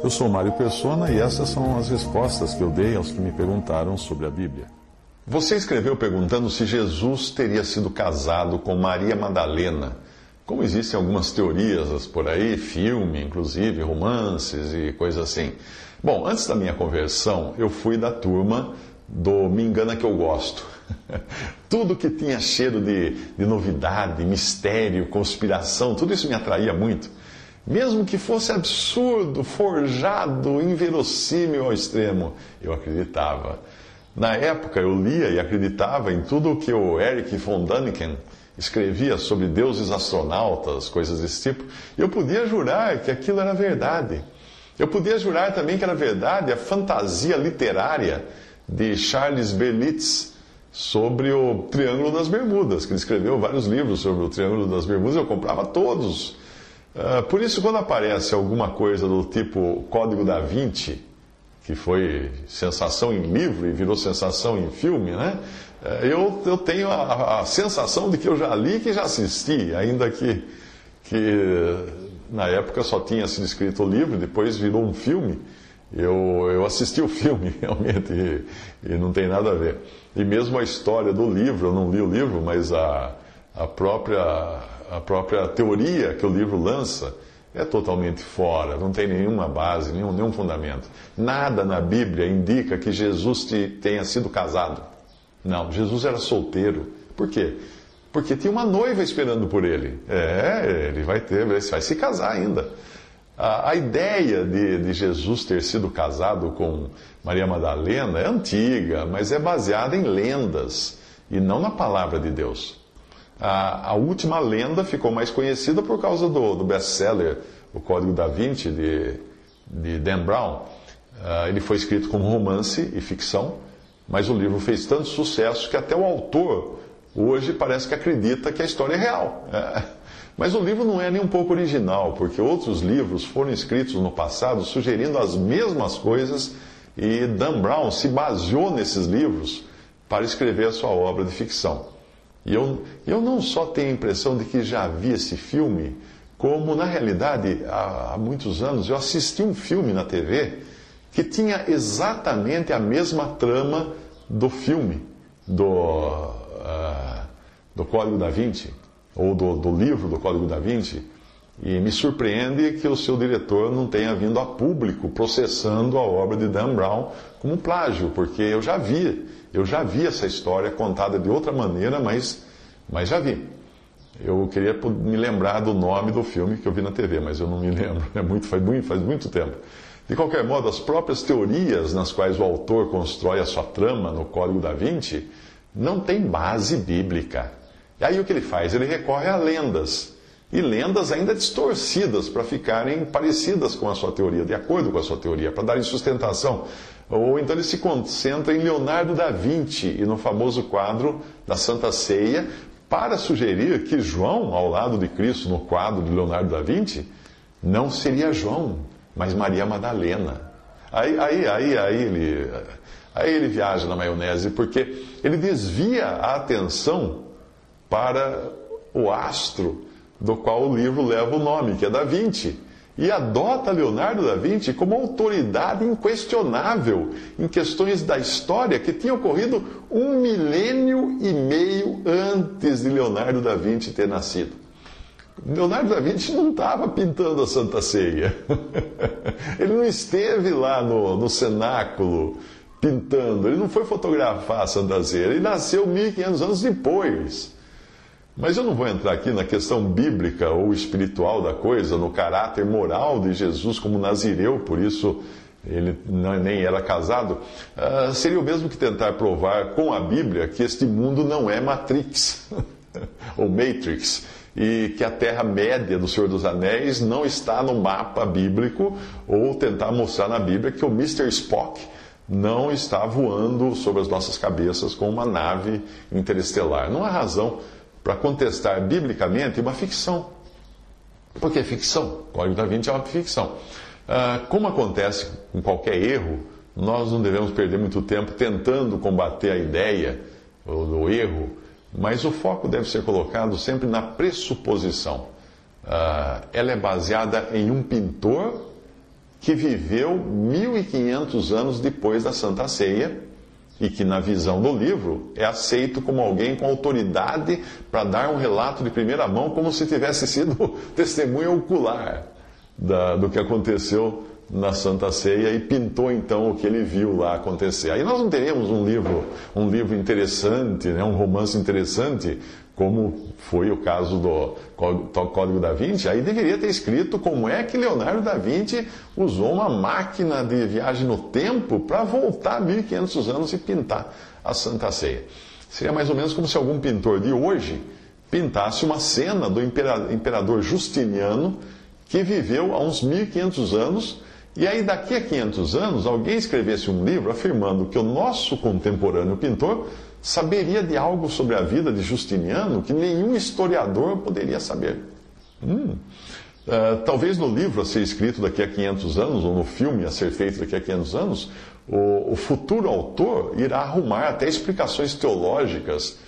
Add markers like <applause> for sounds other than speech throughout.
Eu sou Mário Persona e essas são as respostas que eu dei aos que me perguntaram sobre a Bíblia. Você escreveu perguntando se Jesus teria sido casado com Maria Madalena. Como existem algumas teorias por aí, filme, inclusive, romances e coisas assim. Bom, antes da minha conversão, eu fui da turma do Me Engana Que Eu Gosto. <laughs> tudo que tinha cheiro de, de novidade, mistério, conspiração, tudo isso me atraía muito. Mesmo que fosse absurdo, forjado, inverossímil ao extremo, eu acreditava. Na época eu lia e acreditava em tudo o que o Eric von Däniken escrevia sobre deuses astronautas, coisas desse tipo. Eu podia jurar que aquilo era verdade. Eu podia jurar também que era verdade a fantasia literária de Charles Berlitz sobre o Triângulo das Bermudas, que ele escreveu vários livros sobre o Triângulo das Bermudas, eu comprava todos. Uh, por isso, quando aparece alguma coisa do tipo Código da Vinci, que foi sensação em livro e virou sensação em filme, né? Uh, eu, eu tenho a, a, sensação de que eu já li que já assisti, ainda que, que na época só tinha sido escrito o livro, depois virou um filme. Eu, eu assisti o filme, <laughs> realmente, e, e, não tem nada a ver. E mesmo a história do livro, eu não li o livro, mas a, a, própria, a própria teoria que o livro lança é totalmente fora, não tem nenhuma base, nenhum, nenhum fundamento. Nada na Bíblia indica que Jesus te, tenha sido casado. Não, Jesus era solteiro. Por quê? Porque tinha uma noiva esperando por ele. É, ele vai ter, ele vai se casar ainda. A, a ideia de, de, Jesus ter sido casado com Maria Madalena é antiga, mas é baseada em lendas e não na palavra de Deus. A, a última lenda ficou mais conhecida por causa do, do best-seller O Código da Vinci, de, de Dan Brown. Uh, ele foi escrito como romance e ficção, mas o livro fez tanto sucesso que até o autor hoje parece que acredita que a história é real. É. <laughs> Mas o livro não é nem um pouco original, porque outros livros foram escritos no passado sugerindo as mesmas coisas e Dan Brown se baseou nesses livros para escrever a sua obra de ficção. E eu, eu não só tenho a impressão de que já vi esse filme, como na realidade, há, há muitos anos, eu assisti um filme na TV que tinha exatamente a mesma trama do filme, do, uh, do Código da Vinci ou do, do livro do Código da Vinci, e me surpreende que o seu diretor não tenha vindo a público processando a obra de Dan Brown como plágio, porque eu já vi, eu já vi essa história contada de outra maneira, mas, mas já vi. Eu queria me lembrar do nome do filme que eu vi na TV, mas eu não me <laughs> lembro, é muito, faz, muito, faz muito tempo. De qualquer modo, as próprias teorias nas quais o autor constrói a sua trama no Código da Vinci não têm base bíblica. E aí o que ele faz? Ele recorre a lendas. E lendas ainda distorcidas para ficarem parecidas com a sua teoria, de acordo com a sua teoria, para darem sustentação. Ou então ele se concentra em Leonardo da Vinci e no famoso quadro da Santa Ceia, para sugerir que João, ao lado de Cristo, no quadro de Leonardo da Vinci, não seria João, mas Maria Madalena. Aí, aí, aí, aí, ele, aí ele viaja na maionese, porque ele desvia a atenção para o astro do qual o livro leva o nome, que é Da Vinci. E adota Leonardo da Vinci como autoridade inquestionável em questões da história que tinha ocorrido um milênio e meio antes de Leonardo da Vinci ter nascido. Leonardo da Vinci não estava pintando a Santa Ceia. <laughs> Ele não esteve lá no, no cenáculo pintando, ele não foi fotografar a Santa Ceia. Ele nasceu 1500 anos depois. Mas eu não vou entrar aqui na questão bíblica ou espiritual da coisa, no caráter moral de Jesus como nazireu, por isso ele não, nem era casado. Uh, seria o mesmo que tentar provar com a Bíblia que este mundo não é Matrix <laughs> ou Matrix e que a Terra-média do Senhor dos Anéis não está no mapa bíblico, ou tentar mostrar na Bíblia que o Mr. Spock não está voando sobre as nossas cabeças com uma nave interestelar. Não há razão para contestar biblicamente uma ficção. Porque é ficção. O Código da Vinci é uma ficção. Ah, como acontece com qualquer erro, nós não devemos perder muito tempo tentando combater a ideia do erro, mas o foco deve ser colocado sempre na pressuposição. Uh, ela é baseada em um pintor que viveu 1500 anos depois da Santa Ceia e que, na visão do livro, é aceito como alguém com autoridade para dar um relato de primeira mão, como se tivesse sido <laughs> testemunha ocular da, do que aconteceu na Santa Ceia e pintou então o que ele viu lá acontecer. Aí nós não teríamos um livro, um livro interessante, né, um romance interessante, como foi o caso do Código da Vinci. Aí deveria ter escrito como é que Leonardo da Vinci usou uma máquina de viagem no tempo para voltar 1500 anos e pintar a Santa Ceia. Seria mais ou menos como se algum pintor de hoje pintasse uma cena do imperador Justiniano que viveu há uns 1500 anos e aí, daqui a 500 anos, alguém escrevesse um livro afirmando que o nosso contemporâneo pintor saberia de algo sobre a vida de Justiniano que nenhum historiador poderia saber. Hum. Uh, talvez no livro a ser escrito daqui a 500 anos, ou no filme a ser feito daqui a 500 anos, o, o futuro autor irá arrumar até explicações teológicas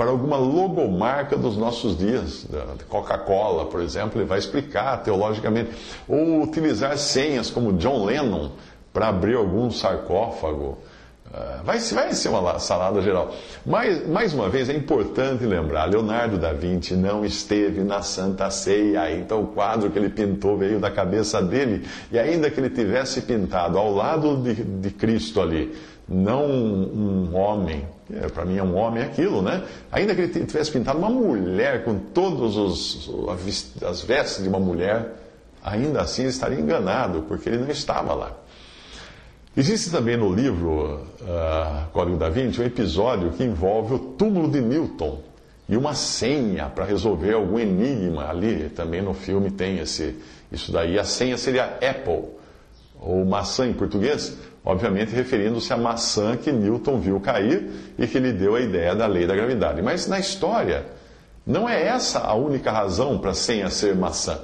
para alguma logomarca dos nossos dias, Coca-Cola, por exemplo, ele vai explicar teologicamente, ou utilizar senhas como John Lennon para abrir algum sarcófago. Ah, vai, vai ser uma salada geral. Mas, mais uma vez, é importante lembrar: Leonardo da Vinci não esteve na Santa Ceia, então o quadro que ele pintou veio da cabeça dele, e ainda que ele tivesse pintado ao lado de, de Cristo ali, não um homem, é, para mim é um homem aquilo, né? Ainda que ele tivesse pintado uma mulher com todas as vestes de uma mulher, ainda assim ele estaria enganado, porque ele não estava lá. Existe também no livro uh, Código da Vinci um episódio que envolve o túmulo de Newton e uma senha para resolver algum enigma ali. Também no filme tem esse, isso daí. A senha seria Apple, ou maçã em português, obviamente referindo-se à maçã que Newton viu cair e que lhe deu a ideia da lei da gravidade. Mas na história, não é essa a única razão para a senha ser maçã.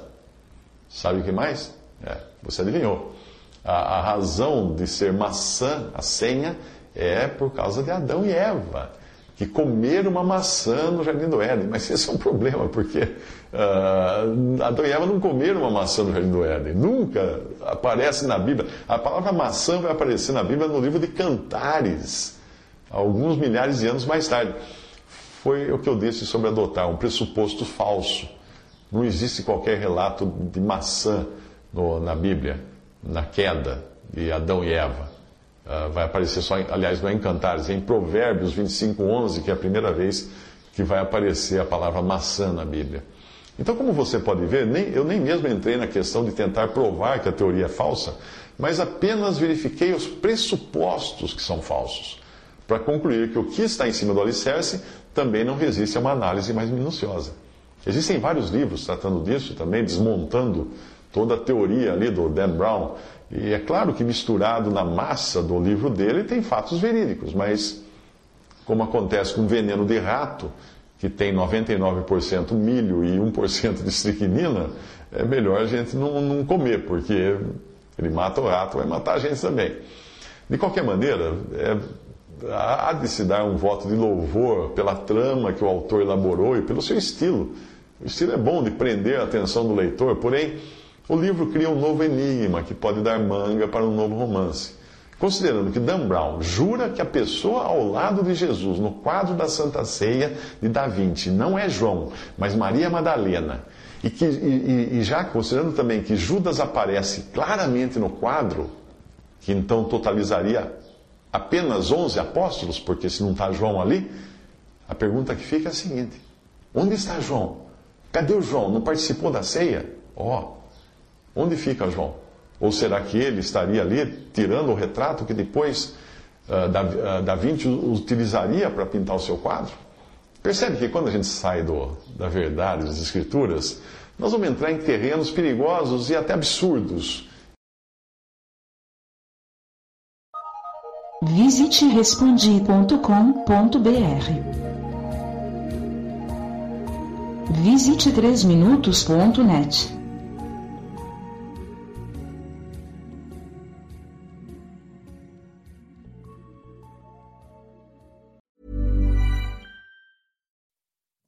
Sabe o que mais? É, você adivinhou. A, a razão de ser maçã, a senha, é por causa de Adão e Eva que comeram uma maçã no Jardim do Éden. Mas esse é um problema, porque uh, Adão e Eva não comeram uma maçã no Jardim do Éden. Nunca aparece na Bíblia. A palavra maçã vai aparecer na Bíblia no livro de Cantares, alguns milhares de anos mais tarde. Foi o que eu disse sobre adotar, um pressuposto falso. Não existe qualquer relato de maçã no, na Bíblia, na queda de Adão e Eva. Uh, vai aparecer só, aliás, não é em Cantares, é em Provérbios 25, 11, que é a primeira vez que vai aparecer a palavra maçã na Bíblia. Então, como você pode ver, nem, eu nem mesmo entrei na questão de tentar provar que a teoria é falsa, mas apenas verifiquei os pressupostos que são falsos, para concluir que o que está em cima do alicerce também não resiste a uma análise mais minuciosa. Existem vários livros tratando disso também, desmontando toda a teoria ali do Dan Brown e é claro que misturado na massa do livro dele tem fatos verídicos, mas como acontece com veneno de rato, que tem 99% milho e 1% de estricnina, é melhor a gente não, não comer, porque ele mata o rato, vai matar a gente também. De qualquer maneira, é, há de se dar um voto de louvor pela trama que o autor elaborou e pelo seu estilo. O estilo é bom de prender a atenção do leitor, porém o livro cria um novo enigma que pode dar manga para um novo romance. Considerando que Dan Brown jura que a pessoa ao lado de Jesus no quadro da Santa Ceia de Da Vinci não é João, mas Maria Madalena, e, que, e, e já considerando também que Judas aparece claramente no quadro, que então totalizaria apenas 11 apóstolos, porque se não está João ali, a pergunta que fica é a seguinte: onde está João? Cadê o João? Não participou da ceia? Ó, oh, Onde fica João? Ou será que ele estaria ali tirando o retrato que depois uh, da, Vinci utilizaria para pintar o seu quadro? Percebe que quando a gente sai do, da verdade das Escrituras, nós vamos entrar em terrenos perigosos e até absurdos. Visite respondi.com.br. Visite 3minutos.net.